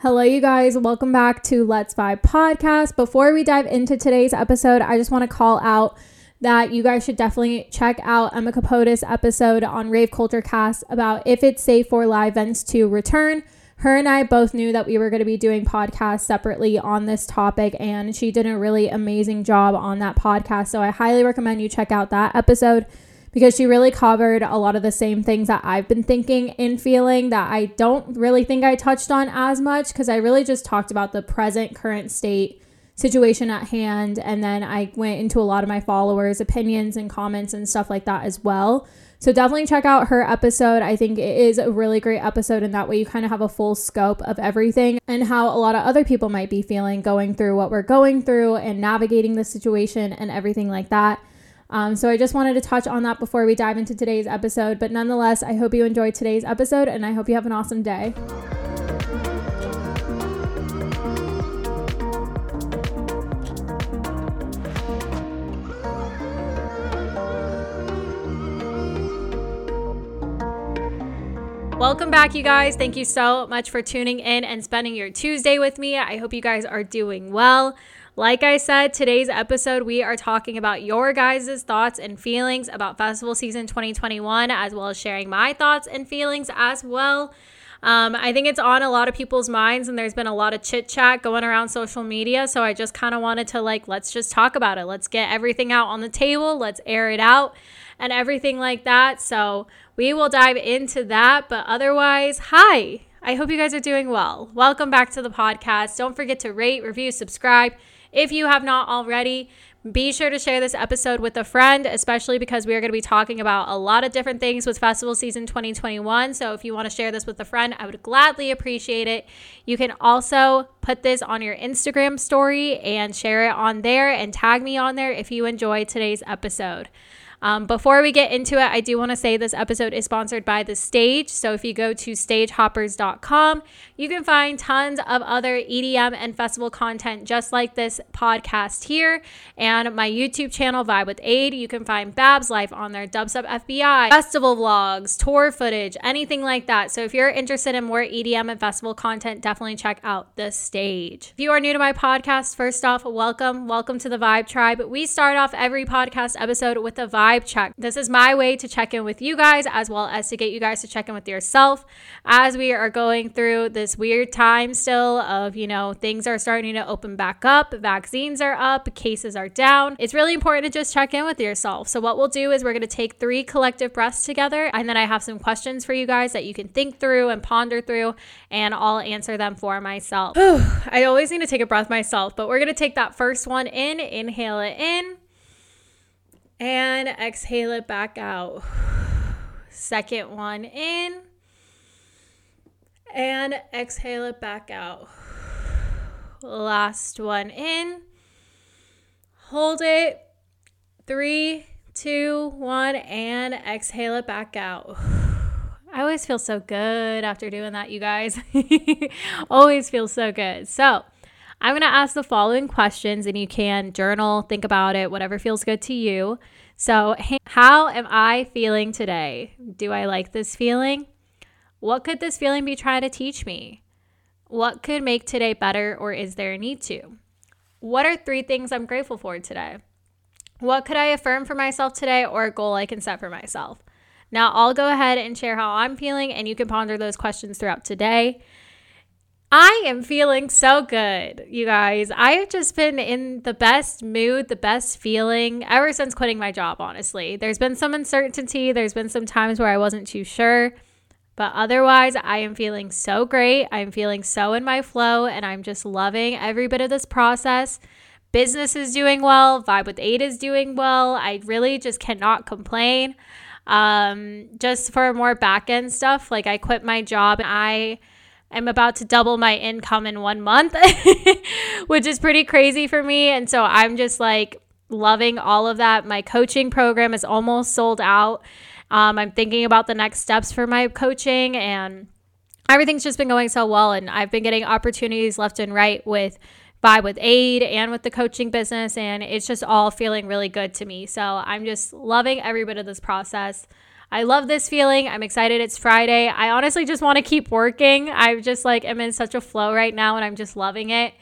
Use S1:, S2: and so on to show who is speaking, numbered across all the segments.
S1: Hello, you guys. Welcome back to Let's Vibe podcast. Before we dive into today's episode, I just want to call out that you guys should definitely check out Emma Capote's episode on Rave Culture Cast about if it's safe for live events to return. Her and I both knew that we were going to be doing podcasts separately on this topic, and she did a really amazing job on that podcast. So I highly recommend you check out that episode because she really covered a lot of the same things that I've been thinking and feeling that I don't really think I touched on as much because I really just talked about the present current state situation at hand and then I went into a lot of my followers opinions and comments and stuff like that as well. So definitely check out her episode. I think it is a really great episode and that way you kind of have a full scope of everything and how a lot of other people might be feeling going through what we're going through and navigating the situation and everything like that. Um, so I just wanted to touch on that before we dive into today's episode. But nonetheless, I hope you enjoyed today's episode and I hope you have an awesome day. Welcome back, you guys. Thank you so much for tuning in and spending your Tuesday with me. I hope you guys are doing well. Like I said, today's episode, we are talking about your guys' thoughts and feelings about festival season 2021, as well as sharing my thoughts and feelings as well. Um, I think it's on a lot of people's minds, and there's been a lot of chit chat going around social media. So I just kind of wanted to, like, let's just talk about it. Let's get everything out on the table, let's air it out, and everything like that. So we will dive into that. But otherwise, hi. I hope you guys are doing well. Welcome back to the podcast. Don't forget to rate, review, subscribe if you have not already, be sure to share this episode with a friend, especially because we are going to be talking about a lot of different things with festival season 2021. So if you want to share this with a friend, I would gladly appreciate it. You can also put this on your Instagram story and share it on there and tag me on there if you enjoy today's episode. Um, before we get into it, I do want to say this episode is sponsored by The Stage. So if you go to stagehoppers.com, you can find tons of other EDM and festival content just like this podcast here. And my YouTube channel, Vibe with Aid, you can find Babs Life on there, Dubstep FBI, festival vlogs, tour footage, anything like that. So if you're interested in more EDM and festival content, definitely check out The Stage. If you are new to my podcast, first off, welcome. Welcome to the Vibe Tribe. We start off every podcast episode with a vibe vibe check. This is my way to check in with you guys as well as to get you guys to check in with yourself as we are going through this weird time still of, you know, things are starting to open back up, vaccines are up, cases are down. It's really important to just check in with yourself. So, what we'll do is we're going to take three collective breaths together, and then I have some questions for you guys that you can think through and ponder through, and I'll answer them for myself. I always need to take a breath myself, but we're going to take that first one in, inhale it in and exhale it back out. Second one in and exhale it back out. Last one in. Hold it. Three, two, one, and exhale it back out. I always feel so good after doing that, you guys. always feel so good. So, I'm going to ask the following questions and you can journal, think about it, whatever feels good to you. So, how am I feeling today? Do I like this feeling? What could this feeling be trying to teach me? What could make today better, or is there a need to? What are three things I'm grateful for today? What could I affirm for myself today, or a goal I can set for myself? Now, I'll go ahead and share how I'm feeling, and you can ponder those questions throughout today. I am feeling so good, you guys. I have just been in the best mood, the best feeling ever since quitting my job, honestly. There's been some uncertainty, there's been some times where I wasn't too sure, but otherwise, I am feeling so great. I'm feeling so in my flow, and I'm just loving every bit of this process. Business is doing well, Vibe with Aid is doing well. I really just cannot complain. Um, just for more back end stuff, like I quit my job and I I'm about to double my income in one month, which is pretty crazy for me. And so I'm just like loving all of that. My coaching program is almost sold out. Um, I'm thinking about the next steps for my coaching, and everything's just been going so well. And I've been getting opportunities left and right with Vibe with Aid and with the coaching business, and it's just all feeling really good to me. So I'm just loving every bit of this process. I love this feeling. I'm excited it's Friday. I honestly just want to keep working. I just like am in such a flow right now and I'm just loving it.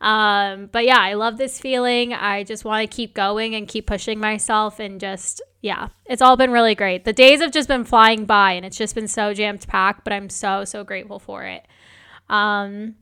S1: Um, but yeah, I love this feeling. I just want to keep going and keep pushing myself and just, yeah, it's all been really great. The days have just been flying by and it's just been so jammed packed, but I'm so, so grateful for it. Um,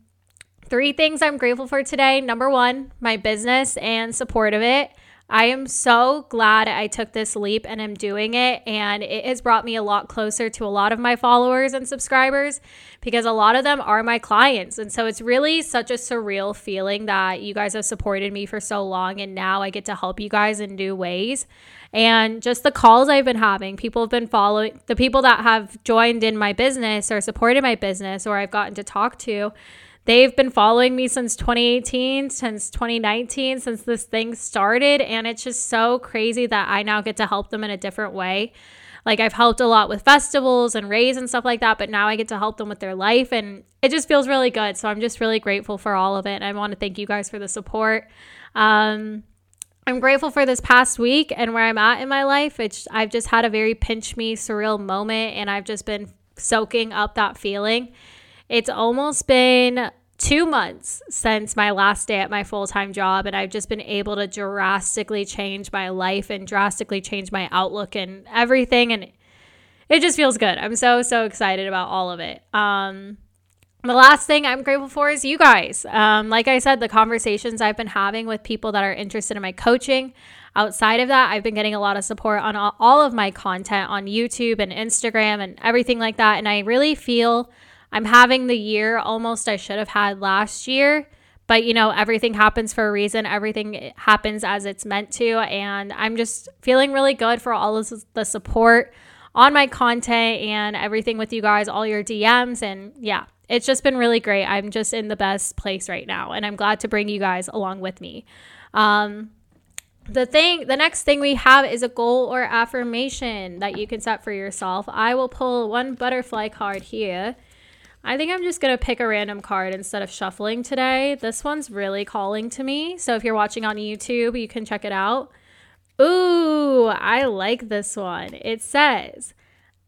S1: three things I'm grateful for today. Number one, my business and support of it. I am so glad I took this leap and am doing it. And it has brought me a lot closer to a lot of my followers and subscribers because a lot of them are my clients. And so it's really such a surreal feeling that you guys have supported me for so long. And now I get to help you guys in new ways. And just the calls I've been having, people have been following the people that have joined in my business or supported my business or I've gotten to talk to they've been following me since 2018, since 2019, since this thing started. And it's just so crazy that I now get to help them in a different way. Like I've helped a lot with festivals and raise and stuff like that, but now I get to help them with their life and it just feels really good. So I'm just really grateful for all of it. And I want to thank you guys for the support. Um, I'm grateful for this past week and where I'm at in my life. It's I've just had a very pinch me surreal moment and I've just been soaking up that feeling. It's almost been two months since my last day at my full time job, and I've just been able to drastically change my life and drastically change my outlook and everything. And it just feels good. I'm so, so excited about all of it. Um, the last thing I'm grateful for is you guys. Um, like I said, the conversations I've been having with people that are interested in my coaching. Outside of that, I've been getting a lot of support on all of my content on YouTube and Instagram and everything like that. And I really feel I'm having the year almost I should have had last year. But you know, everything happens for a reason. Everything happens as it's meant to. And I'm just feeling really good for all of the support on my content and everything with you guys, all your DMs. And yeah, it's just been really great. I'm just in the best place right now. And I'm glad to bring you guys along with me. Um, the thing the next thing we have is a goal or affirmation that you can set for yourself i will pull one butterfly card here I think I'm just going to pick a random card instead of shuffling today. This one's really calling to me. So if you're watching on YouTube, you can check it out. Ooh, I like this one. It says,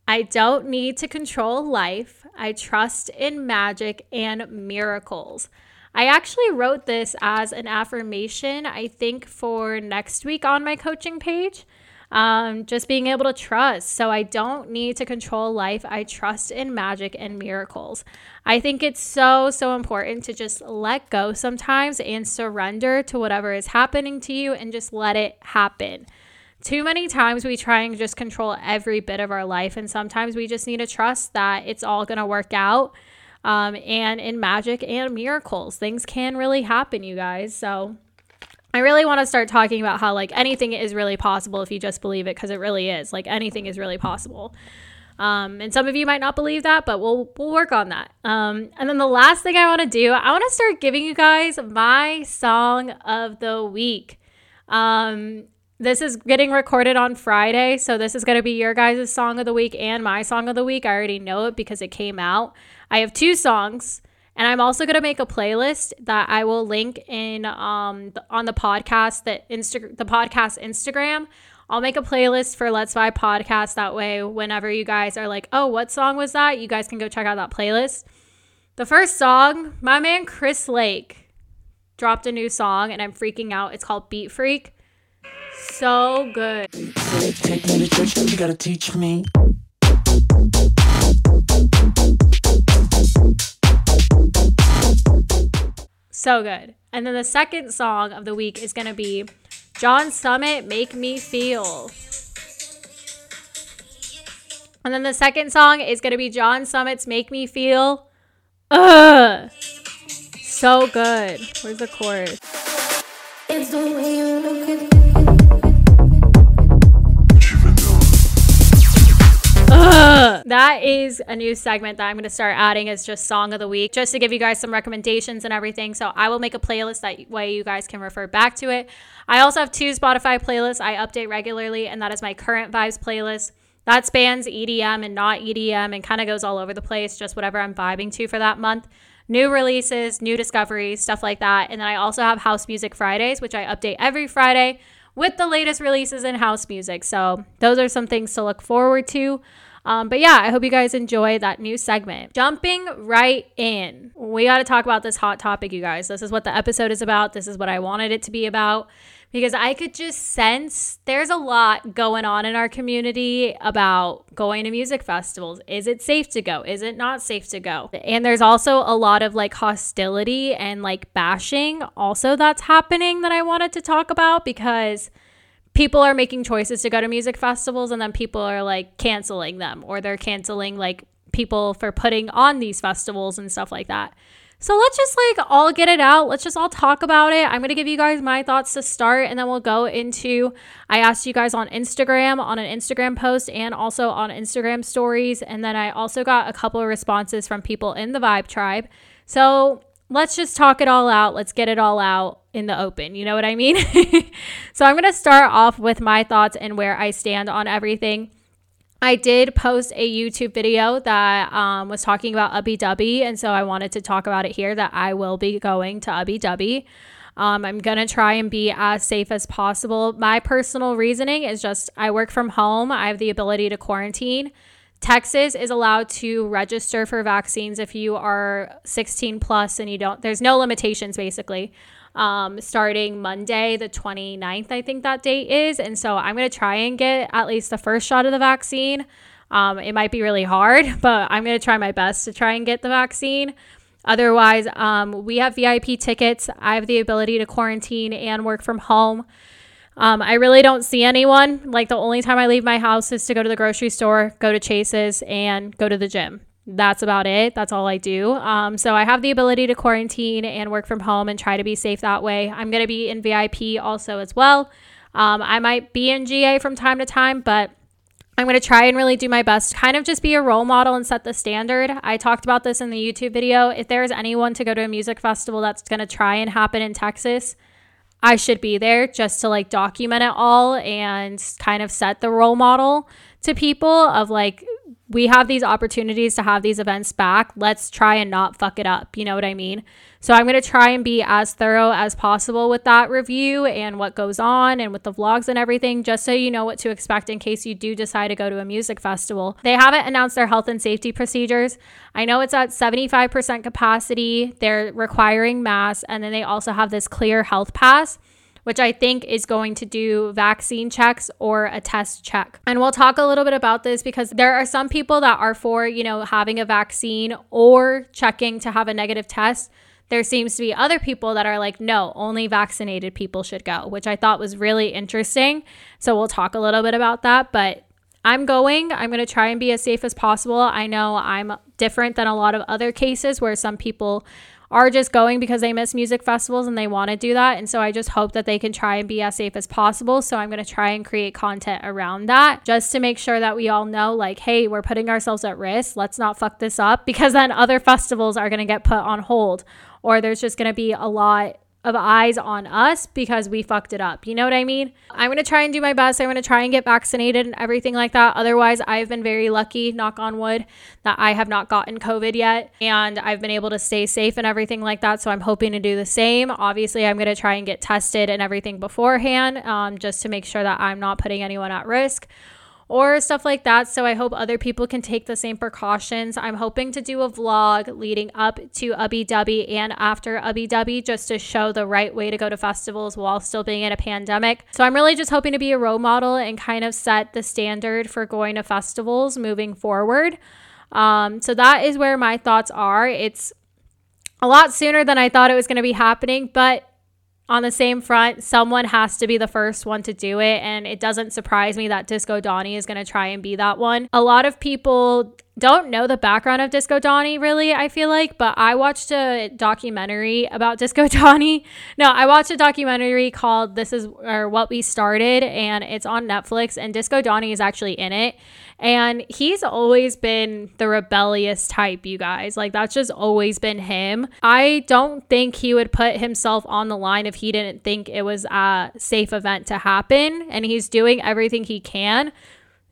S1: I don't need to control life. I trust in magic and miracles. I actually wrote this as an affirmation, I think, for next week on my coaching page um, just being able to trust. So I don't need to control life. I trust in magic and miracles. I think it's so, so important to just let go sometimes and surrender to whatever is happening to you and just let it happen. Too many times we try and just control every bit of our life, and sometimes we just need to trust that it's all going to work out. Um, and in magic and miracles, things can really happen, you guys. So I really want to start talking about how like anything is really possible if you just believe it because it really is. Like anything is really possible. Um, and some of you might not believe that, but we'll we'll work on that. Um, and then the last thing I want to do, I want to start giving you guys my song of the week. Um, this is getting recorded on Friday, so this is going to be your guys' song of the week and my song of the week. I already know it because it came out. I have two songs. And I'm also going to make a playlist that I will link in um, on the podcast that Insta- the podcast Instagram. I'll make a playlist for Let's Vibe podcast. That way, whenever you guys are like, oh, what song was that? You guys can go check out that playlist. The first song, my man Chris Lake dropped a new song and I'm freaking out. It's called Beat Freak. So good. Take me to church, you gotta teach me. So good. And then the second song of the week is going to be John Summit, Make Me Feel. And then the second song is going to be John Summit's Make Me Feel. Ugh. So good. Where's the chorus? It's the way That is a new segment that I'm going to start adding as just song of the week, just to give you guys some recommendations and everything. So I will make a playlist that way you guys can refer back to it. I also have two Spotify playlists I update regularly, and that is my current vibes playlist. That spans EDM and not EDM and kind of goes all over the place, just whatever I'm vibing to for that month. New releases, new discoveries, stuff like that. And then I also have House Music Fridays, which I update every Friday with the latest releases in house music. So, those are some things to look forward to. Um, but yeah, I hope you guys enjoy that new segment. Jumping right in, we got to talk about this hot topic, you guys. This is what the episode is about. This is what I wanted it to be about because I could just sense there's a lot going on in our community about going to music festivals. Is it safe to go? Is it not safe to go? And there's also a lot of like hostility and like bashing also that's happening that I wanted to talk about because people are making choices to go to music festivals and then people are like canceling them or they're canceling like people for putting on these festivals and stuff like that. So let's just like all get it out. Let's just all talk about it. I'm going to give you guys my thoughts to start and then we'll go into I asked you guys on Instagram on an Instagram post and also on Instagram stories and then I also got a couple of responses from people in the Vibe tribe. So let's just talk it all out. Let's get it all out in the open. You know what I mean? so I'm going to start off with my thoughts and where I stand on everything. I did post a YouTube video that um, was talking about Ubbi Dubbi, and so I wanted to talk about it here that I will be going to Ubbi Dubbi. Um, I'm going to try and be as safe as possible. My personal reasoning is just I work from home, I have the ability to quarantine. Texas is allowed to register for vaccines if you are 16 plus and you don't, there's no limitations basically. Um, starting Monday, the 29th, I think that date is. And so I'm going to try and get at least the first shot of the vaccine. Um, it might be really hard, but I'm going to try my best to try and get the vaccine. Otherwise, um, we have VIP tickets. I have the ability to quarantine and work from home. Um, I really don't see anyone. Like the only time I leave my house is to go to the grocery store, go to Chase's, and go to the gym. That's about it. That's all I do. Um, so I have the ability to quarantine and work from home and try to be safe that way. I'm going to be in VIP also as well. Um, I might be in GA from time to time, but I'm going to try and really do my best, kind of just be a role model and set the standard. I talked about this in the YouTube video. If there's anyone to go to a music festival that's going to try and happen in Texas, I should be there just to like document it all and kind of set the role model to people of like we have these opportunities to have these events back. Let's try and not fuck it up. You know what I mean? So I'm going to try and be as thorough as possible with that review and what goes on and with the vlogs and everything, just so you know what to expect in case you do decide to go to a music festival. They haven't announced their health and safety procedures. I know it's at 75% capacity. They're requiring masks. And then they also have this clear health pass which I think is going to do vaccine checks or a test check. And we'll talk a little bit about this because there are some people that are for, you know, having a vaccine or checking to have a negative test. There seems to be other people that are like, no, only vaccinated people should go, which I thought was really interesting. So we'll talk a little bit about that. But I'm going. I'm going to try and be as safe as possible. I know I'm different than a lot of other cases where some people are just going because they miss music festivals and they want to do that. And so I just hope that they can try and be as safe as possible. So I'm going to try and create content around that just to make sure that we all know, like, hey, we're putting ourselves at risk. Let's not fuck this up because then other festivals are going to get put on hold or there's just going to be a lot of eyes on us because we fucked it up. You know what I mean? I'm going to try and do my best. I'm going to try and get vaccinated and everything like that. Otherwise, I've been very lucky, knock on wood, that I have not gotten COVID yet and I've been able to stay safe and everything like that. So I'm hoping to do the same. Obviously, I'm going to try and get tested and everything beforehand um, just to make sure that I'm not putting anyone at risk or stuff like that. So I hope other people can take the same precautions. I'm hoping to do a vlog leading up to Ubbi Dubbi and after Ubbi Dubbi just to show the right way to go to festivals while still being in a pandemic. So I'm really just hoping to be a role model and kind of set the standard for going to festivals moving forward. Um, so that is where my thoughts are. It's a lot sooner than I thought it was going to be happening, but on the same front, someone has to be the first one to do it. And it doesn't surprise me that Disco Donnie is going to try and be that one. A lot of people don't know the background of Disco Donnie really, I feel like, but I watched a documentary about Disco Donnie. No, I watched a documentary called This Is or What We Started and it's on Netflix and Disco Donnie is actually in it. And he's always been the rebellious type, you guys. Like that's just always been him. I don't think he would put himself on the line if he didn't think it was a safe event to happen and he's doing everything he can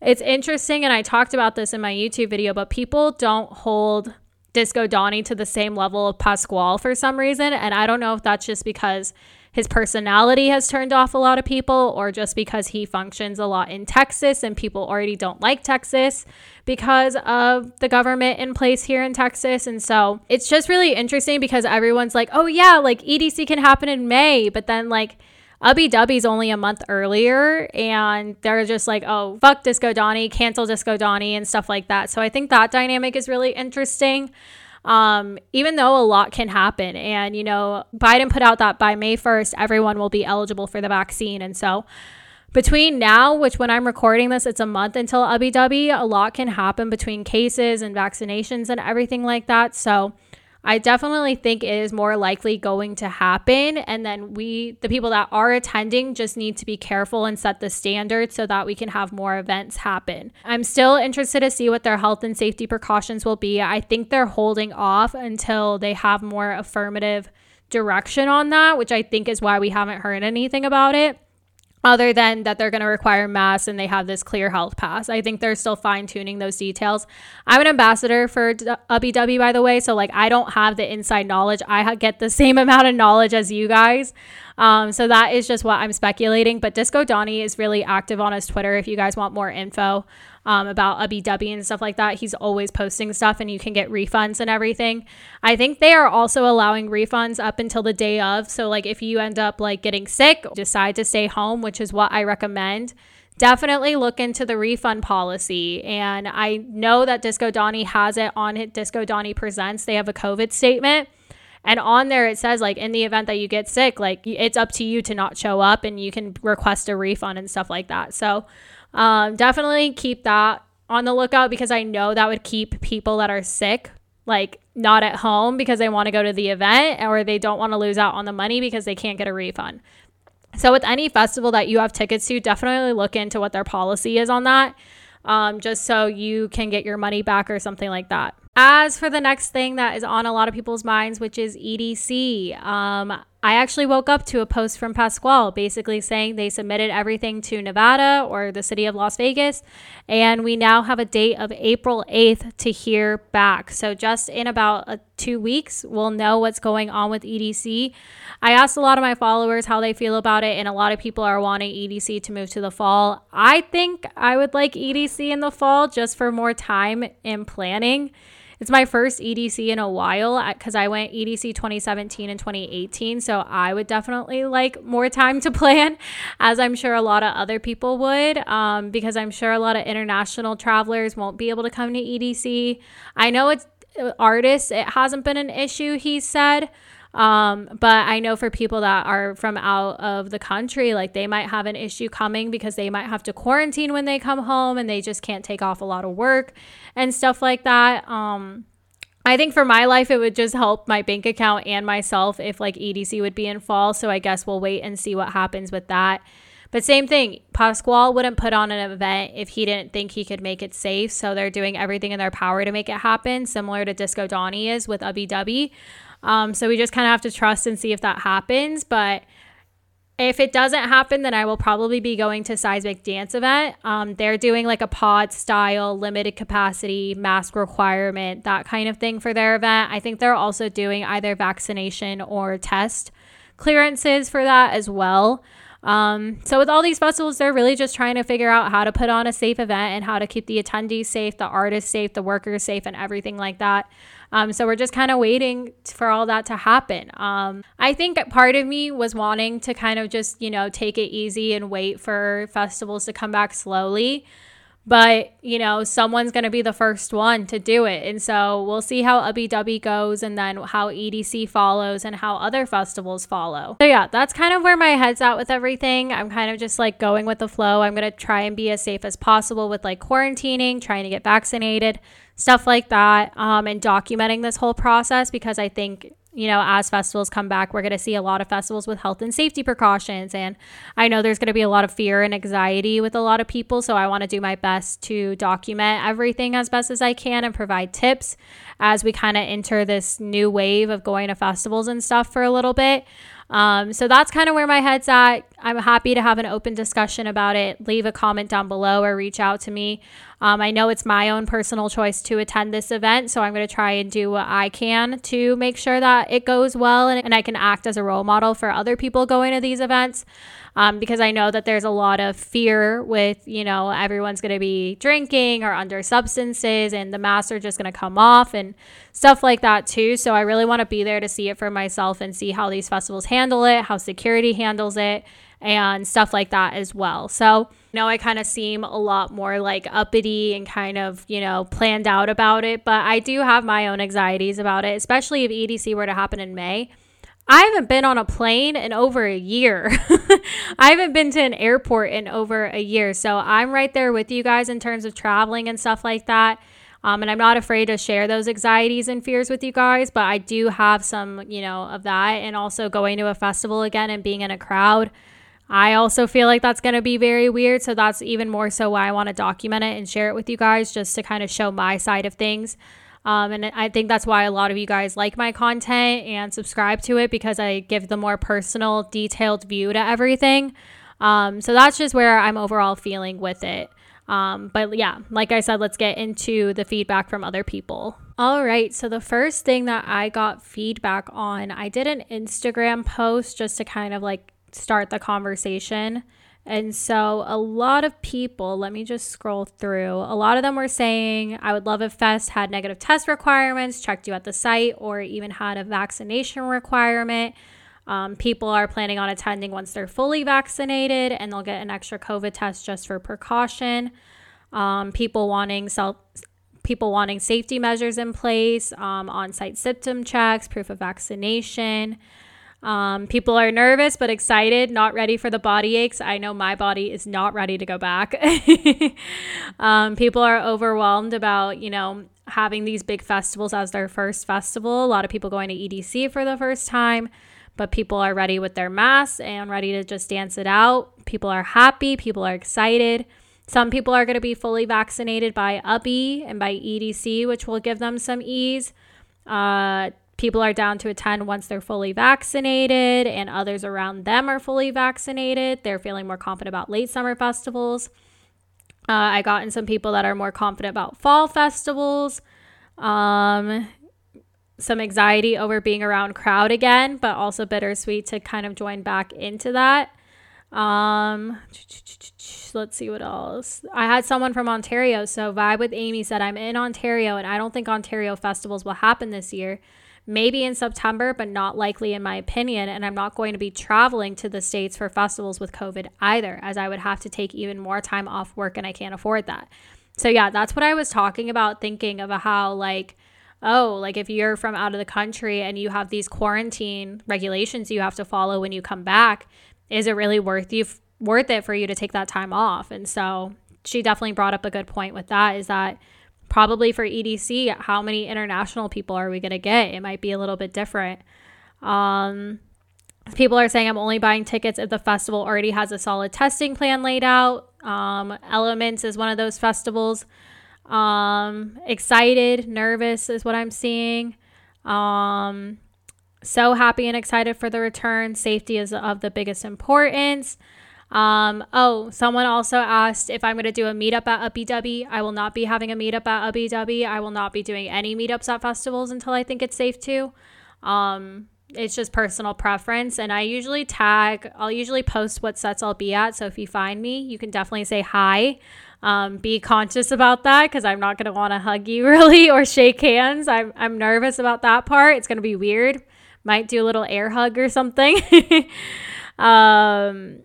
S1: it's interesting, and I talked about this in my YouTube video, but people don't hold Disco Donnie to the same level of Pasquale for some reason. And I don't know if that's just because his personality has turned off a lot of people or just because he functions a lot in Texas and people already don't like Texas because of the government in place here in Texas. And so it's just really interesting because everyone's like, oh, yeah, like EDC can happen in May. But then, like, Ubbi Dubbi's only a month earlier, and they're just like, oh, fuck Disco Donnie, cancel Disco Donnie, and stuff like that. So I think that dynamic is really interesting um, even though a lot can happen. And, you know, Biden put out that by May 1st, everyone will be eligible for the vaccine. And so, between now, which when I'm recording this, it's a month until Ubbi Dubbi, a lot can happen between cases and vaccinations and everything like that. So, I definitely think it is more likely going to happen. And then we, the people that are attending, just need to be careful and set the standard so that we can have more events happen. I'm still interested to see what their health and safety precautions will be. I think they're holding off until they have more affirmative direction on that, which I think is why we haven't heard anything about it other than that they're going to require masks and they have this clear health pass. I think they're still fine tuning those details. I'm an ambassador for Dubbi, by the way. So, like, I don't have the inside knowledge. I get the same amount of knowledge as you guys. Um, so, that is just what I'm speculating. But Disco Donnie is really active on his Twitter if you guys want more info um, about Ubbi Dubbi and stuff like that. He's always posting stuff and you can get refunds and everything. I think they are also allowing refunds up until the day of. So, like, if you end up like getting sick, decide to stay home, which is what I recommend definitely look into the refund policy. And I know that Disco Donnie has it on it. Disco Donnie Presents. They have a COVID statement. And on there, it says, like, in the event that you get sick, like, it's up to you to not show up and you can request a refund and stuff like that. So, um, definitely keep that on the lookout because I know that would keep people that are sick like not at home because they want to go to the event or they don't want to lose out on the money because they can't get a refund. So, with any festival that you have tickets to, definitely look into what their policy is on that, um, just so you can get your money back or something like that. As for the next thing that is on a lot of people's minds, which is EDC, um, I actually woke up to a post from Pasquale basically saying they submitted everything to Nevada or the city of Las Vegas, and we now have a date of April 8th to hear back. So, just in about uh, two weeks, we'll know what's going on with EDC. I asked a lot of my followers how they feel about it, and a lot of people are wanting EDC to move to the fall. I think I would like EDC in the fall just for more time in planning it's my first EDC in a while because I went EDC 2017 and 2018. So I would definitely like more time to plan, as I'm sure a lot of other people would, um, because I'm sure a lot of international travelers won't be able to come to EDC. I know it's uh, artists, it hasn't been an issue, he said. Um, but I know for people that are from out of the country, like they might have an issue coming because they might have to quarantine when they come home and they just can't take off a lot of work and stuff like that. Um, I think for my life, it would just help my bank account and myself if like EDC would be in fall. So I guess we'll wait and see what happens with that. But same thing, Pasquale wouldn't put on an event if he didn't think he could make it safe. So they're doing everything in their power to make it happen, similar to Disco Donnie is with Ubbi Dubbi. Um, so we just kind of have to trust and see if that happens. But if it doesn't happen, then I will probably be going to Seismic Dance event. Um, they're doing like a pod style, limited capacity, mask requirement, that kind of thing for their event. I think they're also doing either vaccination or test clearances for that as well. Um, so with all these festivals, they're really just trying to figure out how to put on a safe event and how to keep the attendees safe, the artists safe, the workers safe, and everything like that. Um, so we're just kind of waiting for all that to happen. Um, I think part of me was wanting to kind of just, you know, take it easy and wait for festivals to come back slowly. But you know someone's going to be the first one to do it. And so we'll see how ubbi dubbi goes and then how edc follows and how other festivals follow. So yeah that's kind of where my head's at with everything. I'm kind of just like going with the flow. I'm going to try and be as safe as possible with like quarantining trying to get vaccinated stuff like that um, and documenting this whole process because i think you know, as festivals come back, we're going to see a lot of festivals with health and safety precautions. And I know there's going to be a lot of fear and anxiety with a lot of people. So I want to do my best to document everything as best as I can and provide tips as we kind of enter this new wave of going to festivals and stuff for a little bit. Um, so that's kind of where my head's at. I'm happy to have an open discussion about it. Leave a comment down below or reach out to me. Um, I know it's my own personal choice to attend this event, so I'm going to try and do what I can to make sure that it goes well and, and I can act as a role model for other people going to these events. Um, because I know that there's a lot of fear with, you know, everyone's going to be drinking or under substances and the masks are just going to come off and stuff like that too. So I really want to be there to see it for myself and see how these festivals handle it, how security handles it, and stuff like that as well. So, know, I kind of seem a lot more like uppity and kind of, you know, planned out about it, but I do have my own anxieties about it, especially if EDC were to happen in May. I haven't been on a plane in over a year. I haven't been to an airport in over a year. So I'm right there with you guys in terms of traveling and stuff like that. Um, and I'm not afraid to share those anxieties and fears with you guys, but I do have some, you know, of that. And also going to a festival again and being in a crowd. I also feel like that's going to be very weird. So that's even more so why I want to document it and share it with you guys just to kind of show my side of things. Um, and I think that's why a lot of you guys like my content and subscribe to it because I give the more personal, detailed view to everything. Um, so that's just where I'm overall feeling with it. Um, but yeah, like I said, let's get into the feedback from other people. All right, so the first thing that I got feedback on, I did an Instagram post just to kind of like start the conversation. And so a lot of people, let me just scroll through. A lot of them were saying, I would love if Fest had negative test requirements, checked you at the site, or even had a vaccination requirement. Um, people are planning on attending once they're fully vaccinated and they'll get an extra COVID test just for precaution. Um, people wanting self people wanting safety measures in place, um, on-site symptom checks, proof of vaccination. Um, people are nervous but excited, not ready for the body aches. I know my body is not ready to go back. um, people are overwhelmed about, you know, having these big festivals as their first festival. A lot of people going to EDC for the first time, but people are ready with their masks and ready to just dance it out. People are happy, people are excited. Some people are going to be fully vaccinated by UPI and by EDC, which will give them some ease. Uh, people are down to attend once they're fully vaccinated and others around them are fully vaccinated. They're feeling more confident about late summer festivals. Uh, I gotten some people that are more confident about fall festivals. Um, some anxiety over being around crowd again, but also bittersweet to kind of join back into that. Um, let's see what else. I had someone from Ontario. So Vibe with Amy said, I'm in Ontario and I don't think Ontario festivals will happen this year maybe in September, but not likely in my opinion. And I'm not going to be traveling to the States for festivals with COVID either, as I would have to take even more time off work and I can't afford that. So, yeah, that's what I was talking about, thinking of how, like, oh, like if you're from out of the country and you have these quarantine regulations you have to follow when you come back, is it really worth you worth it for you to take that time off? And so she definitely brought up a good point with that is that probably for EDC, how many international people are we going to get? It might be a little bit different. Um, people are saying I'm only buying tickets if the festival already has a solid testing plan laid out. Um, Elements is one of those festivals. Um, excited, nervous is what I'm seeing. Um, so happy and excited for the return. Safety is of the biggest importance. Um, oh, someone also asked if I'm going to do a meetup at UPPW. I will not be having a meetup at UPPW. I will not be doing any meetups at festivals until I think it's safe to. Um, it's just personal preference. And I usually tag, I'll usually post what sets I'll be at. So if you find me, you can definitely say hi. Um, be conscious about that because I'm not going to want to hug you really or shake hands. I'm, I'm nervous about that part. It's going to be weird. Might do a little air hug or something. um,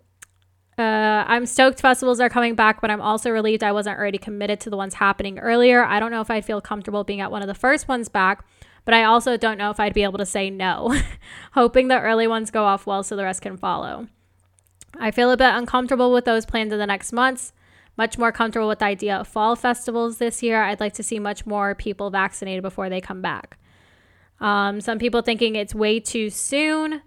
S1: uh, I'm stoked festivals are coming back, but I'm also relieved I wasn't already committed to the ones happening earlier. I don't know if I'd feel comfortable being at one of the first ones back, but I also don't know if I'd be able to say no, hoping the early ones go off well so the rest can follow. I feel a bit uncomfortable with those plans in the next months. Much more comfortable with the idea of fall festivals this year. I'd like to see much more people vaccinated before they come back. Um, some people thinking it's way too soon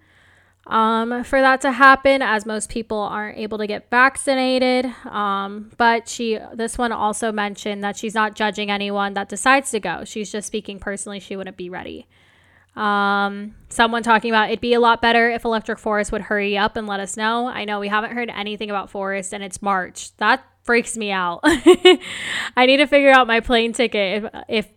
S1: um, for that to happen, as most people aren't able to get vaccinated. Um, but she, this one also mentioned that she's not judging anyone that decides to go. She's just speaking personally, she wouldn't be ready. Um, someone talking about it'd be a lot better if Electric Forest would hurry up and let us know. I know we haven't heard anything about Forest and it's March. That freaks me out. I need to figure out my plane ticket if if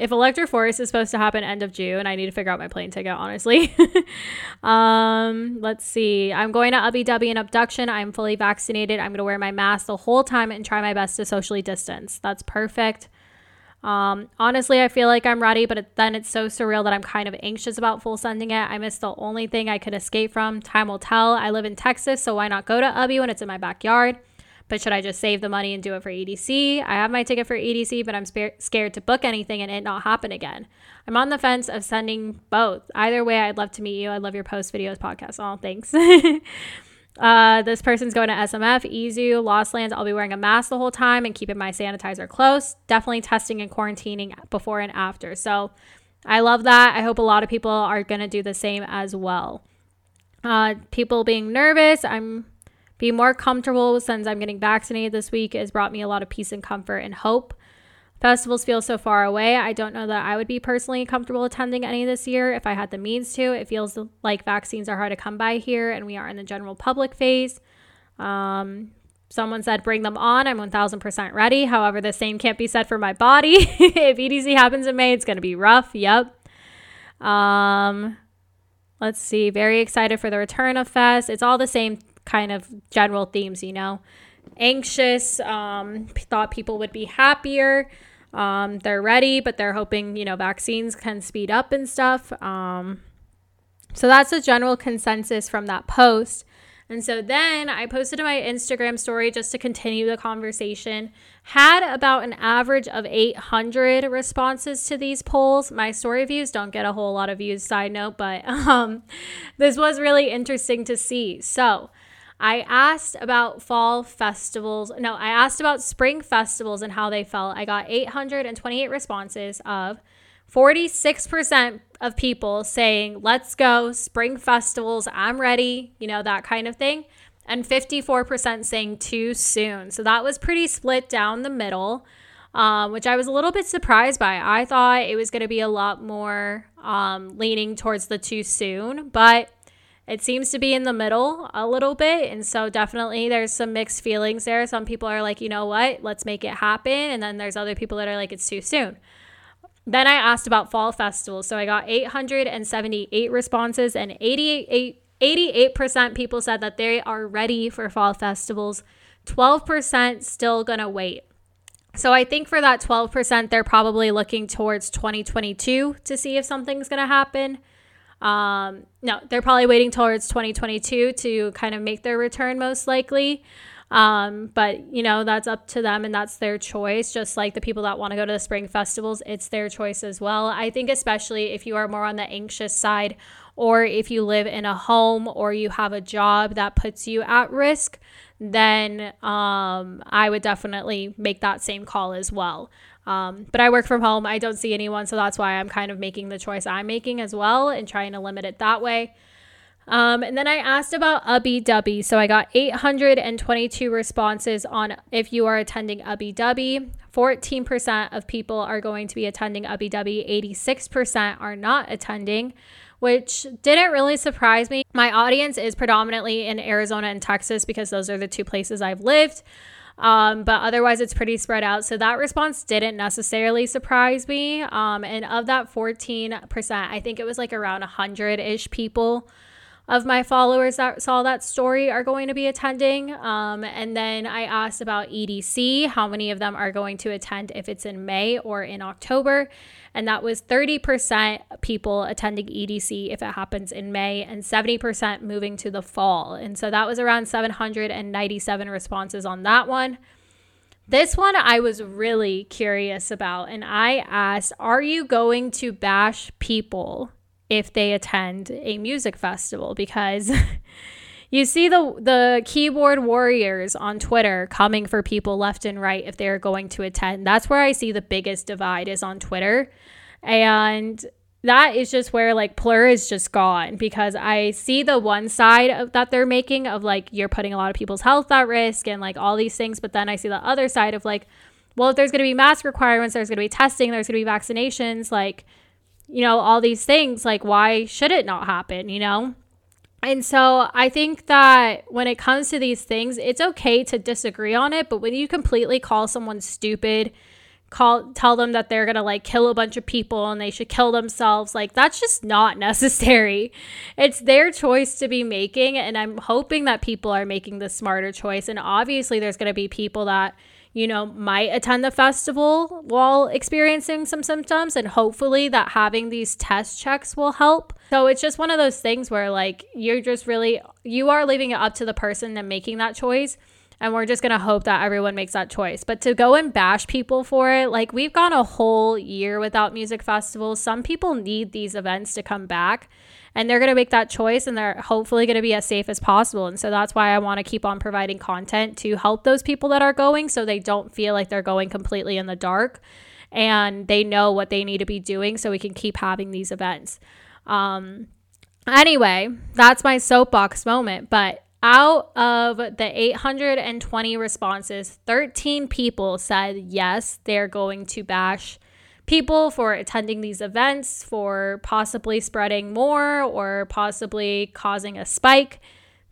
S1: if Electric Forest is supposed to happen end of June, and I need to figure out my plane ticket, honestly. um, let's see. I'm going to Ubbi Dubbi and abduction. I'm fully vaccinated. I'm going to wear my mask the whole time and try my best to socially distance. That's perfect. Um, honestly, I feel like I'm ready, but then it's so surreal that I'm kind of anxious about full sending it. I miss the only thing I could escape from. Time will tell. I live in Texas, so why not go to Ubbi when it's in my backyard? But should I just save the money and do it for EDC? I have my ticket for EDC, but I'm scared to book anything and it not happen again. I'm on the fence of sending both. Either way, I'd love to meet you. I love your post videos podcast. Oh, thanks. Uh, this person's going to SMF, EZoo, Lost Lands. I'll be wearing a mask the whole time and keeping my sanitizer close. Definitely testing and quarantining before and after. So I love that. I hope a lot of people are going to do the same as well. Uh, people being nervous, I'm being more comfortable since I'm getting vaccinated this week has brought me a lot of peace and comfort and hope. Festivals feel so far away. I don't know that I would be personally comfortable attending any this year if I had the means to. It feels like vaccines are hard to come by here and we are in the general public phase. Um, someone said bring them on. I'm 1000% ready. However, the same can't be said for my body. if EDC happens in May, it's going to be rough. Yep. Um, let's see. Very excited for the return of Fest. It's all the same kind of general themes, you know. Anxious, um, thought people would be happier. Um, they're ready, but they're hoping, you know, vaccines can speed up and stuff. Um, so that's the general consensus from that post. And so then I posted to my Instagram story just to continue the conversation. Had about an average of 800 responses to these polls. My story views don't get a whole lot of views, side note, but um, this was really interesting to see. So I asked about fall festivals. No, I asked about spring festivals and how they felt. I got 828 responses of 46% of people saying, let's go, spring festivals, I'm ready, you know, that kind of thing. And 54% saying too soon. So that was pretty split down the middle, um, which I was a little bit surprised by. I thought it was going to be a lot more um, leaning towards the too soon, but it seems to be in the middle a little bit. And so definitely there's some mixed feelings there. Some people are like, you know what, let's make it happen. And then there's other people that are like, it's too soon. Then I asked about fall festivals. So I got 878 responses, and 88, 88% people said that they are ready for fall festivals. 12% still gonna wait. So I think for that 12%, they're probably looking towards 2022 to see if something's gonna happen. Um, no, they're probably waiting towards 2022 to kind of make their return, most likely. Um, but you know, that's up to them and that's their choice. Just like the people that want to go to the spring festivals, it's their choice as well. I think, especially if you are more on the anxious side, or if you live in a home or you have a job that puts you at risk, then um, I would definitely make that same call as well. Um, but I work from home. I don't see anyone. So that's why I'm kind of making the choice I'm making as well and trying to limit it that way. Um, and then I asked about Ubbi Dubbi. So I got 822 responses on if you are attending Ubbi Dubbi. 14% of people are going to be attending Ubbi Dubbi, 86% are not attending, which didn't really surprise me. My audience is predominantly in Arizona and Texas because those are the two places I've lived. Um, but otherwise, it's pretty spread out. So that response didn't necessarily surprise me. Um, and of that 14%, I think it was like around 100 ish people of my followers that saw that story are going to be attending. Um, and then I asked about EDC, how many of them are going to attend if it's in May or in October. And that was 30% people attending EDC if it happens in May and 70% moving to the fall. And so that was around 797 responses on that one. This one I was really curious about, and I asked, Are you going to bash people if they attend a music festival because you see the the keyboard warriors on Twitter coming for people left and right if they're going to attend. That's where I see the biggest divide is on Twitter. And that is just where like Plur is just gone because I see the one side of, that they're making of like you're putting a lot of people's health at risk and like all these things, but then I see the other side of like, well, if there's going to be mask requirements, there's going to be testing, there's going to be vaccinations, like you know, all these things, like why should it not happen, you know? And so I think that when it comes to these things, it's okay to disagree on it, but when you completely call someone stupid, call tell them that they're going to like kill a bunch of people and they should kill themselves, like that's just not necessary. It's their choice to be making and I'm hoping that people are making the smarter choice and obviously there's going to be people that you know, might attend the festival while experiencing some symptoms. And hopefully, that having these test checks will help. So it's just one of those things where, like, you're just really, you are leaving it up to the person and making that choice. And we're just going to hope that everyone makes that choice. But to go and bash people for it, like, we've gone a whole year without music festivals. Some people need these events to come back and they're going to make that choice and they're hopefully going to be as safe as possible. And so that's why I want to keep on providing content to help those people that are going so they don't feel like they're going completely in the dark and they know what they need to be doing so we can keep having these events. Um, anyway, that's my soapbox moment. But out of the 820 responses, 13 people said yes, they're going to bash people for attending these events, for possibly spreading more or possibly causing a spike.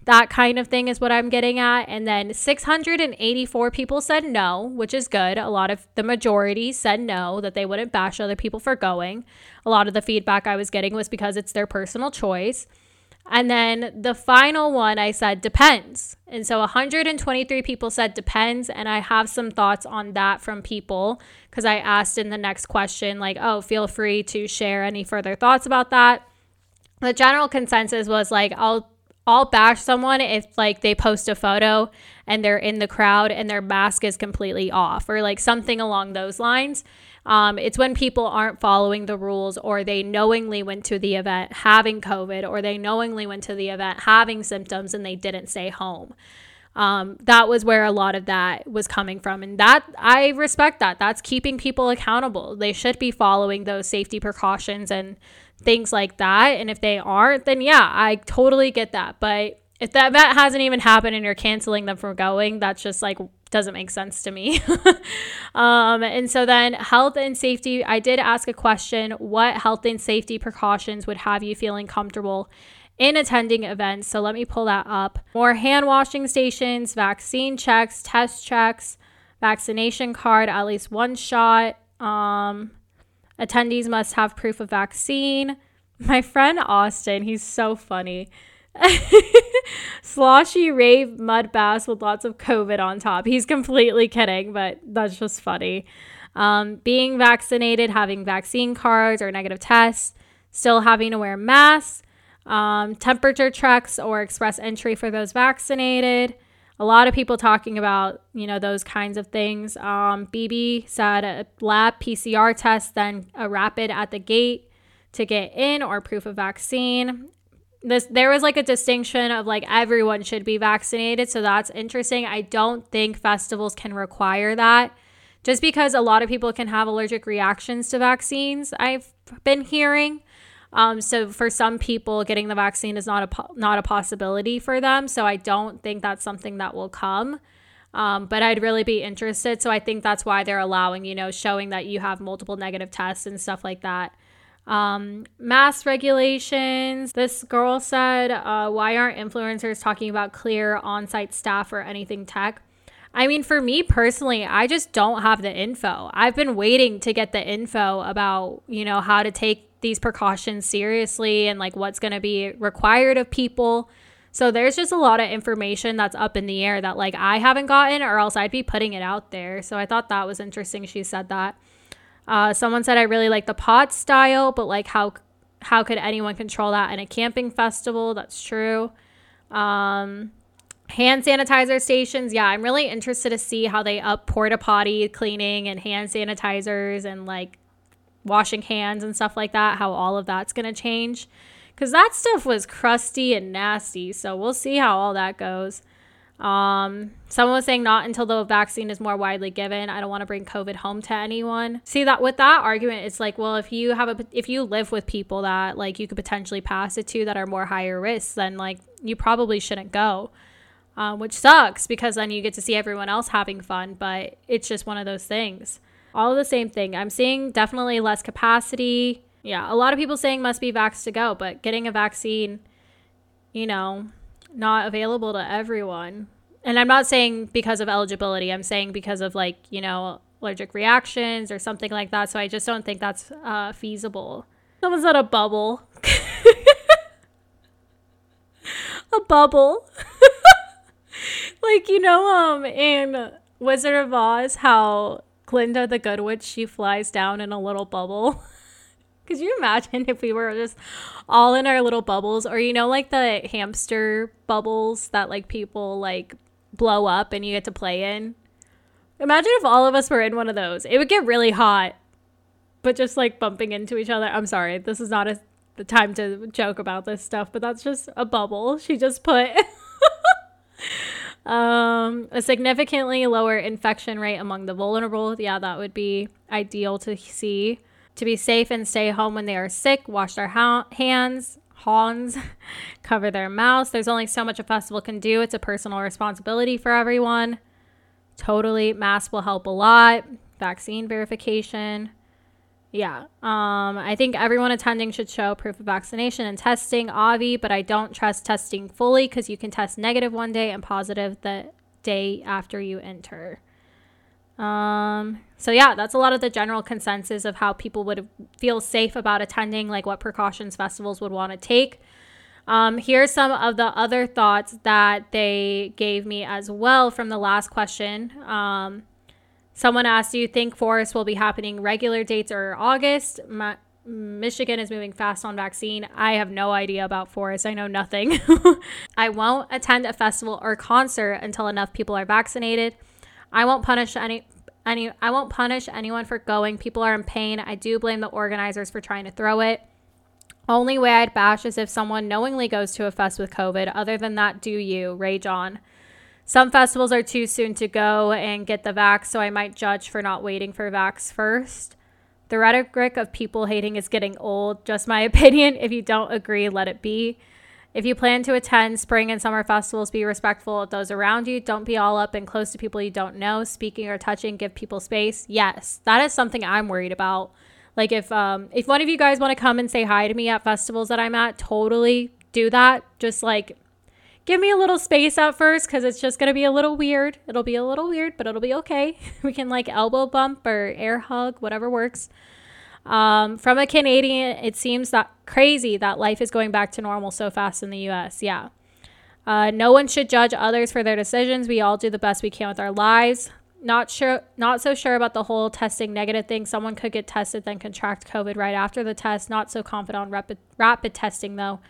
S1: That kind of thing is what I'm getting at. And then 684 people said no, which is good. A lot of the majority said no, that they wouldn't bash other people for going. A lot of the feedback I was getting was because it's their personal choice. And then the final one, I said depends. And so 123 people said depends. And I have some thoughts on that from people because I asked in the next question, like, oh, feel free to share any further thoughts about that. The general consensus was like, I'll I'll bash someone if like they post a photo and they're in the crowd and their mask is completely off or like something along those lines. Um, it's when people aren't following the rules or they knowingly went to the event having COVID or they knowingly went to the event having symptoms and they didn't stay home. Um, that was where a lot of that was coming from. And that I respect that. That's keeping people accountable. They should be following those safety precautions and things like that. And if they aren't, then yeah, I totally get that. But if that event hasn't even happened and you're canceling them from going, that's just like doesn't make sense to me. um, and so then health and safety, I did ask a question what health and safety precautions would have you feeling comfortable in attending events? So let me pull that up. More hand washing stations, vaccine checks, test checks, vaccination card, at least one shot. Um, attendees must have proof of vaccine. My friend Austin, he's so funny. Sloshy rave mud bass with lots of COVID on top. He's completely kidding, but that's just funny. Um, being vaccinated, having vaccine cards or negative tests, still having to wear masks, um, temperature checks or express entry for those vaccinated. A lot of people talking about, you know, those kinds of things. Um, BB said a lab PCR test, then a rapid at the gate to get in or proof of vaccine this there was like a distinction of like everyone should be vaccinated so that's interesting. I don't think festivals can require that just because a lot of people can have allergic reactions to vaccines i've been hearing. Um, so for some people getting the vaccine is not a not a possibility for them so i don't think that's something that will come. Um, but i'd really be interested so i think that's why they're allowing you know showing that you have multiple negative tests and stuff like that um, mask regulations. This girl said, uh, Why aren't influencers talking about clear on site staff or anything tech? I mean, for me personally, I just don't have the info. I've been waiting to get the info about, you know, how to take these precautions seriously and like what's going to be required of people. So there's just a lot of information that's up in the air that like I haven't gotten or else I'd be putting it out there. So I thought that was interesting she said that. Uh, someone said I really like the pod style, but like how how could anyone control that in a camping festival? That's true. Um, hand sanitizer stations, yeah, I'm really interested to see how they up porta potty cleaning and hand sanitizers and like washing hands and stuff like that. How all of that's gonna change because that stuff was crusty and nasty. So we'll see how all that goes. Um, someone was saying not until the vaccine is more widely given. I don't want to bring COVID home to anyone. See that with that argument, it's like, well, if you have a, if you live with people that like you could potentially pass it to that are more higher risk, then like you probably shouldn't go. Um, which sucks because then you get to see everyone else having fun, but it's just one of those things. All the same thing. I'm seeing definitely less capacity Yeah, a lot of people saying must be vax to go, but getting a vaccine, you know, not available to everyone. And I'm not saying because of eligibility, I'm saying because of like, you know, allergic reactions or something like that. So I just don't think that's uh, feasible. Someone said a bubble. a bubble. like, you know, um, in Wizard of Oz, how Glinda the Good Witch, she flies down in a little bubble. Could you imagine if we were just all in our little bubbles or you know like the hamster bubbles that like people like blow up and you get to play in? Imagine if all of us were in one of those. It would get really hot. But just like bumping into each other. I'm sorry. This is not a, the time to joke about this stuff, but that's just a bubble. She just put um, a significantly lower infection rate among the vulnerable. Yeah, that would be ideal to see to be safe and stay home when they are sick, wash their ha- hands, hands, cover their mouths. There's only so much a festival can do. It's a personal responsibility for everyone. Totally, masks will help a lot. Vaccine verification. Yeah. Um, I think everyone attending should show proof of vaccination and testing, Avi, but I don't trust testing fully because you can test negative one day and positive the day after you enter. Um, so yeah, that's a lot of the general consensus of how people would feel safe about attending, like what precautions festivals would want to take. Um, here's some of the other thoughts that they gave me as well from the last question. Um, someone asked, "Do you think Forest will be happening regular dates or August?" Michigan is moving fast on vaccine. I have no idea about Forest. I know nothing. I won't attend a festival or concert until enough people are vaccinated. I won't punish any any I won't punish anyone for going. People are in pain. I do blame the organizers for trying to throw it. Only way I'd bash is if someone knowingly goes to a fest with COVID. Other than that, do you rage on? Some festivals are too soon to go and get the vax, so I might judge for not waiting for vax first. The rhetoric of people hating is getting old. Just my opinion. If you don't agree, let it be. If you plan to attend spring and summer festivals, be respectful of those around you. Don't be all up and close to people you don't know. Speaking or touching, give people space. Yes, that is something I'm worried about. Like if um if one of you guys want to come and say hi to me at festivals that I'm at, totally do that. Just like give me a little space at first because it's just gonna be a little weird. It'll be a little weird, but it'll be okay. we can like elbow bump or air hug, whatever works. Um, from a Canadian, it seems that crazy that life is going back to normal so fast in the US. Yeah. Uh, no one should judge others for their decisions. We all do the best we can with our lives. Not sure, not so sure about the whole testing negative thing. Someone could get tested then contract COVID right after the test. Not so confident on rapid rapid testing though.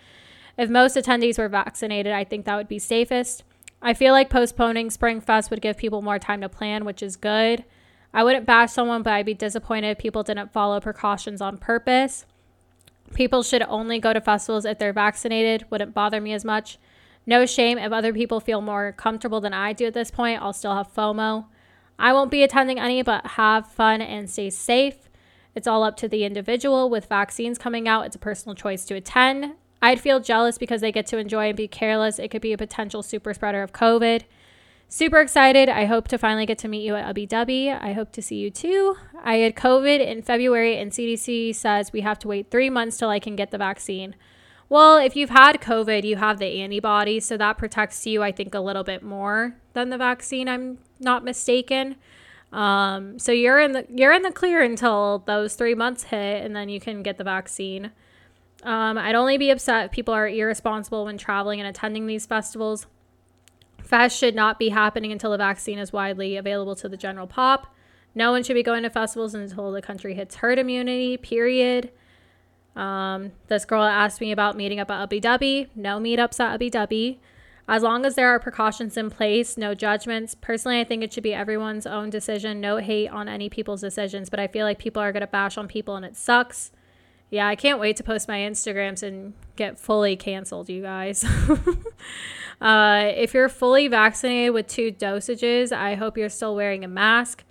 S1: If most attendees were vaccinated, I think that would be safest. I feel like postponing Spring Fest would give people more time to plan, which is good. I wouldn't bash someone, but I'd be disappointed if people didn't follow precautions on purpose. People should only go to festivals if they're vaccinated, wouldn't bother me as much. No shame if other people feel more comfortable than I do at this point. I'll still have FOMO. I won't be attending any, but have fun and stay safe. It's all up to the individual. With vaccines coming out, it's a personal choice to attend. I'd feel jealous because they get to enjoy and be careless. It could be a potential super spreader of COVID. Super excited. I hope to finally get to meet you at UBW. I hope to see you too. I had COVID in February, and CDC says we have to wait three months till I can get the vaccine. Well, if you've had COVID, you have the antibodies, so that protects you, I think, a little bit more than the vaccine. I'm not mistaken. Um, so you're in the you're in the clear until those three months hit, and then you can get the vaccine. Um, I'd only be upset if people are irresponsible when traveling and attending these festivals. Fest should not be happening until the vaccine is widely available to the general pop. No one should be going to festivals until the country hits herd immunity, period. Um, this girl asked me about meeting up at UBW. No meetups at UBW. As long as there are precautions in place, no judgments. Personally, I think it should be everyone's own decision. No hate on any people's decisions, but I feel like people are going to bash on people and it sucks. Yeah, I can't wait to post my Instagrams and get fully canceled, you guys. uh, if you're fully vaccinated with two dosages, I hope you're still wearing a mask.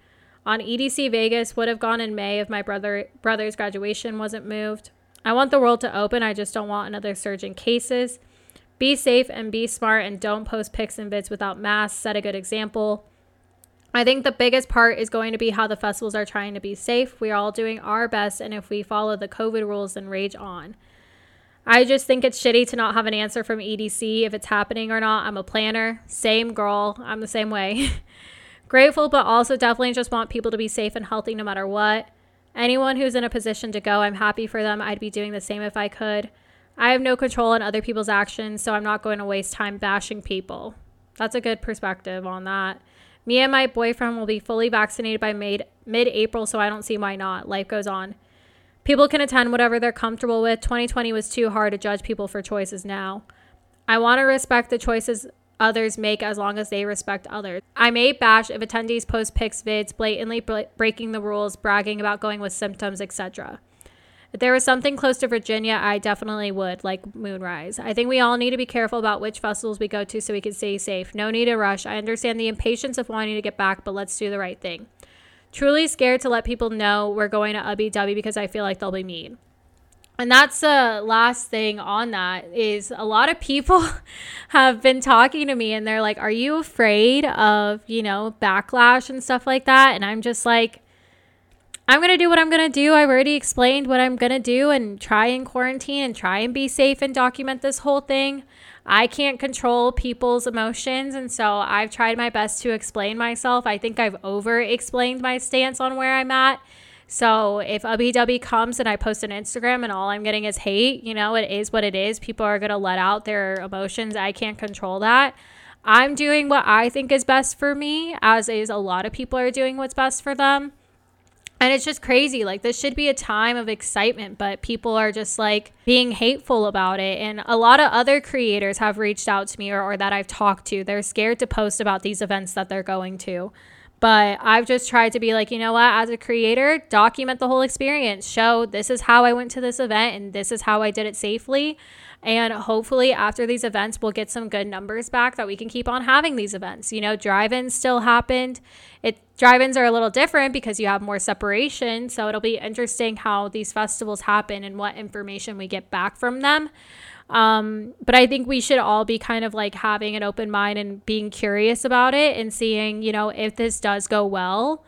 S1: On EDC Vegas would have gone in May if my brother brother's graduation wasn't moved. I want the world to open. I just don't want another surge in cases. Be safe and be smart and don't post pics and vids without masks. Set a good example. I think the biggest part is going to be how the festivals are trying to be safe. We're all doing our best, and if we follow the COVID rules, then rage on. I just think it's shitty to not have an answer from EDC if it's happening or not. I'm a planner, same girl, I'm the same way. Grateful, but also definitely just want people to be safe and healthy no matter what. Anyone who's in a position to go, I'm happy for them. I'd be doing the same if I could. I have no control on other people's actions, so I'm not going to waste time bashing people. That's a good perspective on that. Me and my boyfriend will be fully vaccinated by mid April, so I don't see why not. Life goes on. People can attend whatever they're comfortable with. 2020 was too hard to judge people for choices now. I want to respect the choices others make as long as they respect others. I may bash if attendees post pics, vids, blatantly breaking the rules, bragging about going with symptoms, etc. If there was something close to Virginia, I definitely would, like Moonrise. I think we all need to be careful about which festivals we go to so we can stay safe. No need to rush. I understand the impatience of wanting to get back, but let's do the right thing. Truly scared to let people know we're going to Ubbi Dubbi because I feel like they'll be mean. And that's the last thing on that is a lot of people have been talking to me and they're like, Are you afraid of, you know, backlash and stuff like that? And I'm just like, I'm going to do what I'm going to do. I've already explained what I'm going to do and try and quarantine and try and be safe and document this whole thing. I can't control people's emotions. And so I've tried my best to explain myself. I think I've over explained my stance on where I'm at. So if Ubbi Dubbi comes and I post an Instagram and all I'm getting is hate, you know, it is what it is. People are going to let out their emotions. I can't control that. I'm doing what I think is best for me, as is a lot of people are doing what's best for them. And it's just crazy. Like, this should be a time of excitement, but people are just like being hateful about it. And a lot of other creators have reached out to me or, or that I've talked to. They're scared to post about these events that they're going to. But I've just tried to be like, you know what, as a creator, document the whole experience. Show this is how I went to this event and this is how I did it safely. And hopefully, after these events, we'll get some good numbers back that we can keep on having these events. You know, drive ins still happened. It drive ins are a little different because you have more separation. So it'll be interesting how these festivals happen and what information we get back from them. Um, but I think we should all be kind of like having an open mind and being curious about it and seeing, you know, if this does go well,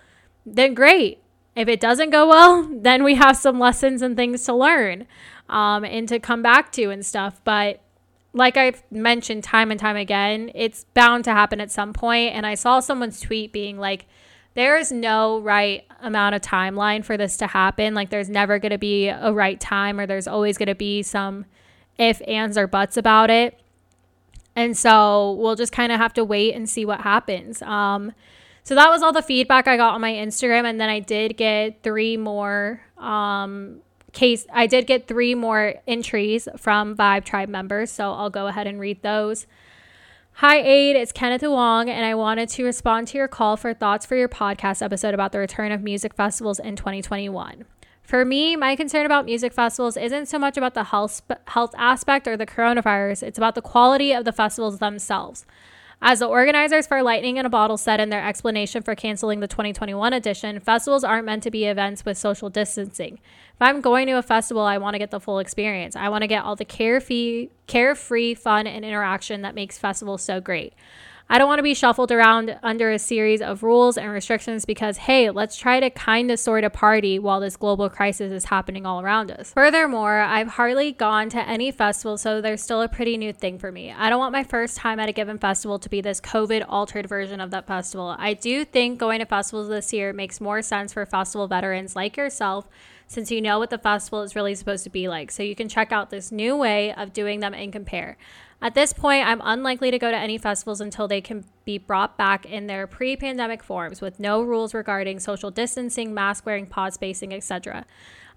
S1: then great. If it doesn't go well, then we have some lessons and things to learn um, and to come back to and stuff. But like I've mentioned time and time again, it's bound to happen at some point. And I saw someone's tweet being like, there is no right amount of timeline for this to happen. Like, there's never going to be a right time, or there's always going to be some if, ands, or buts about it. And so we'll just kind of have to wait and see what happens. Um, so that was all the feedback I got on my Instagram. And then I did get three more um, case I did get three more entries from Vibe Tribe members, so I'll go ahead and read those. Hi, Aid. It's Kenneth Wong, and I wanted to respond to your call for thoughts for your podcast episode about the return of music festivals in 2021. For me, my concern about music festivals isn't so much about the health, health aspect or the coronavirus, it's about the quality of the festivals themselves. As the organizers for Lightning in a Bottle said in their explanation for canceling the 2021 edition, festivals aren't meant to be events with social distancing. If I'm going to a festival, I want to get the full experience. I want to get all the carefree, carefree fun and interaction that makes festivals so great. I don't want to be shuffled around under a series of rules and restrictions because, hey, let's try to kind of sort of party while this global crisis is happening all around us. Furthermore, I've hardly gone to any festival, so there's still a pretty new thing for me. I don't want my first time at a given festival to be this COVID altered version of that festival. I do think going to festivals this year makes more sense for festival veterans like yourself since you know what the festival is really supposed to be like. So you can check out this new way of doing them and compare. At this point, I'm unlikely to go to any festivals until they can be brought back in their pre pandemic forms with no rules regarding social distancing, mask wearing, pod spacing, etc.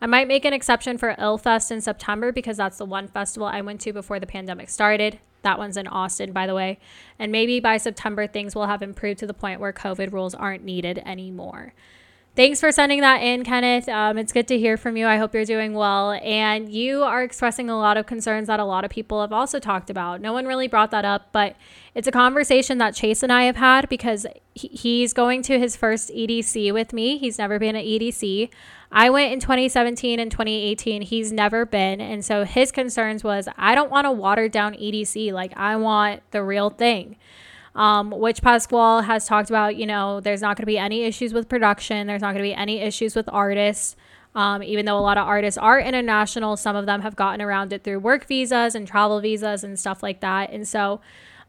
S1: I might make an exception for Illfest in September because that's the one festival I went to before the pandemic started. That one's in Austin, by the way. And maybe by September, things will have improved to the point where COVID rules aren't needed anymore. Thanks for sending that in, Kenneth. Um, it's good to hear from you. I hope you're doing well. And you are expressing a lot of concerns that a lot of people have also talked about. No one really brought that up, but it's a conversation that Chase and I have had because he's going to his first EDC with me. He's never been at EDC. I went in 2017 and 2018. He's never been. And so his concerns was I don't want a watered down EDC. Like, I want the real thing. Um, Which Pasquale has talked about, you know, there's not going to be any issues with production. There's not going to be any issues with artists. Um, even though a lot of artists are international, some of them have gotten around it through work visas and travel visas and stuff like that. And so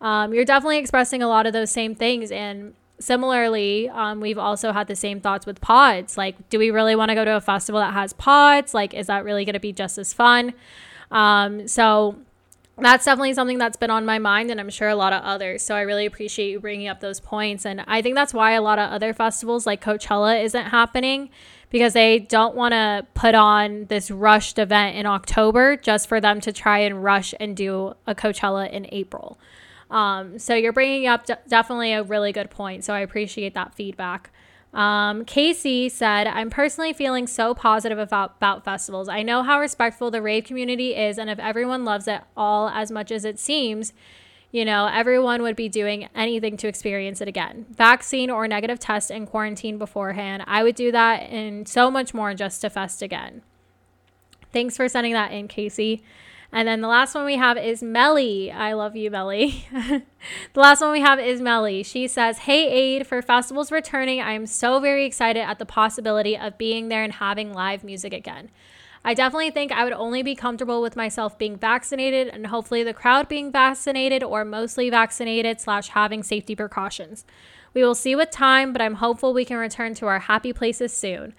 S1: um, you're definitely expressing a lot of those same things. And similarly, um, we've also had the same thoughts with pods. Like, do we really want to go to a festival that has pods? Like, is that really going to be just as fun? Um, so that's definitely something that's been on my mind, and I'm sure a lot of others. So I really appreciate you bringing up those points. And I think that's why a lot of other festivals like Coachella isn't happening because they don't want to put on this rushed event in October just for them to try and rush and do a Coachella in April. Um, so you're bringing up d- definitely a really good point. So I appreciate that feedback. Um, Casey said, I'm personally feeling so positive about, about festivals. I know how respectful the rave community is, and if everyone loves it all as much as it seems, you know, everyone would be doing anything to experience it again. Vaccine or negative test and quarantine beforehand. I would do that and so much more just to fest again. Thanks for sending that in, Casey. And then the last one we have is Melly. I love you, Melly. the last one we have is Melly. She says, Hey, Aid, for festivals returning, I am so very excited at the possibility of being there and having live music again. I definitely think I would only be comfortable with myself being vaccinated and hopefully the crowd being vaccinated or mostly vaccinated slash having safety precautions. We will see with time, but I'm hopeful we can return to our happy places soon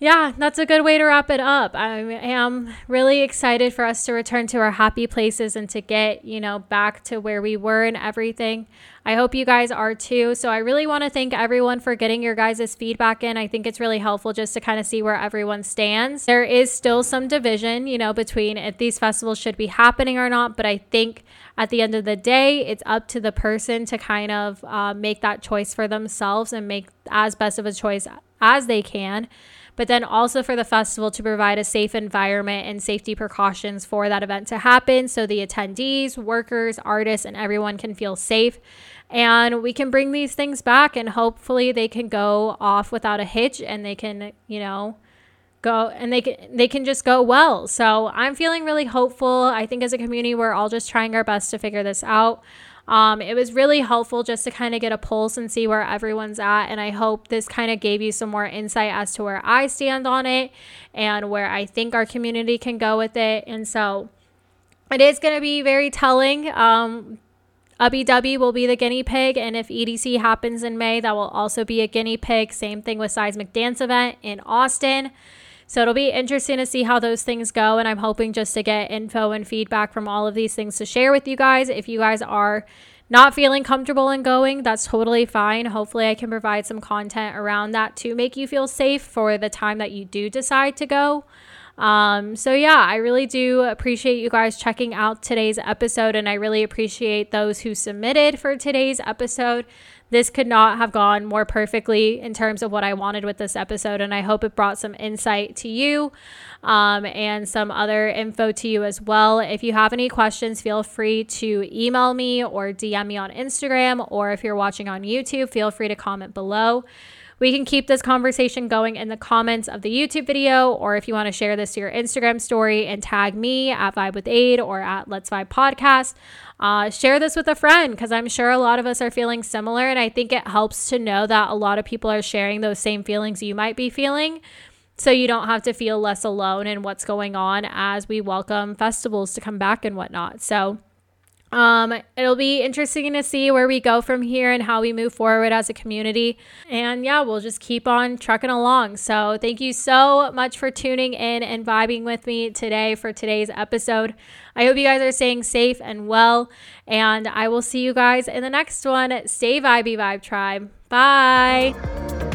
S1: yeah, that's a good way to wrap it up. I am really excited for us to return to our happy places and to get, you know, back to where we were and everything. I hope you guys are too. So I really want to thank everyone for getting your guys' feedback in. I think it's really helpful just to kind of see where everyone stands. There is still some division, you know, between if these festivals should be happening or not, but I think at the end of the day, it's up to the person to kind of uh, make that choice for themselves and make as best of a choice as they can but then also for the festival to provide a safe environment and safety precautions for that event to happen so the attendees, workers, artists, and everyone can feel safe. And we can bring these things back and hopefully they can go off without a hitch and they can, you know, go and they can they can just go well. So I'm feeling really hopeful. I think as a community we're all just trying our best to figure this out. Um, it was really helpful just to kind of get a pulse and see where everyone's at. And I hope this kind of gave you some more insight as to where I stand on it and where I think our community can go with it. And so it is going to be very telling. Um, Ubbi Dubbi will be the guinea pig, and if EDC happens in May, that will also be a guinea pig. Same thing with Seismic Dance Event in Austin. So it'll be interesting to see how those things go. And I'm hoping just to get info and feedback from all of these things to share with you guys. If you guys are not feeling comfortable in going, that's totally fine. Hopefully, I can provide some content around that to make you feel safe for the time that you do decide to go. Um, so, yeah, I really do appreciate you guys checking out today's episode, and I really appreciate those who submitted for today's episode this could not have gone more perfectly in terms of what I wanted with this episode. And I hope it brought some insight to you um, and some other info to you as well. If you have any questions, feel free to email me or DM me on Instagram. Or if you're watching on YouTube, feel free to comment below. We can keep this conversation going in the comments of the YouTube video, or if you want to share this to your Instagram story and tag me at Vibe with Aid or at Let's Vibe Podcast. Uh, share this with a friend because I'm sure a lot of us are feeling similar. And I think it helps to know that a lot of people are sharing those same feelings you might be feeling. So you don't have to feel less alone in what's going on as we welcome festivals to come back and whatnot. So, um, it'll be interesting to see where we go from here and how we move forward as a community. And yeah, we'll just keep on trucking along. So, thank you so much for tuning in and vibing with me today for today's episode. I hope you guys are staying safe and well. And I will see you guys in the next one. Stay vibey, Vibe Tribe. Bye.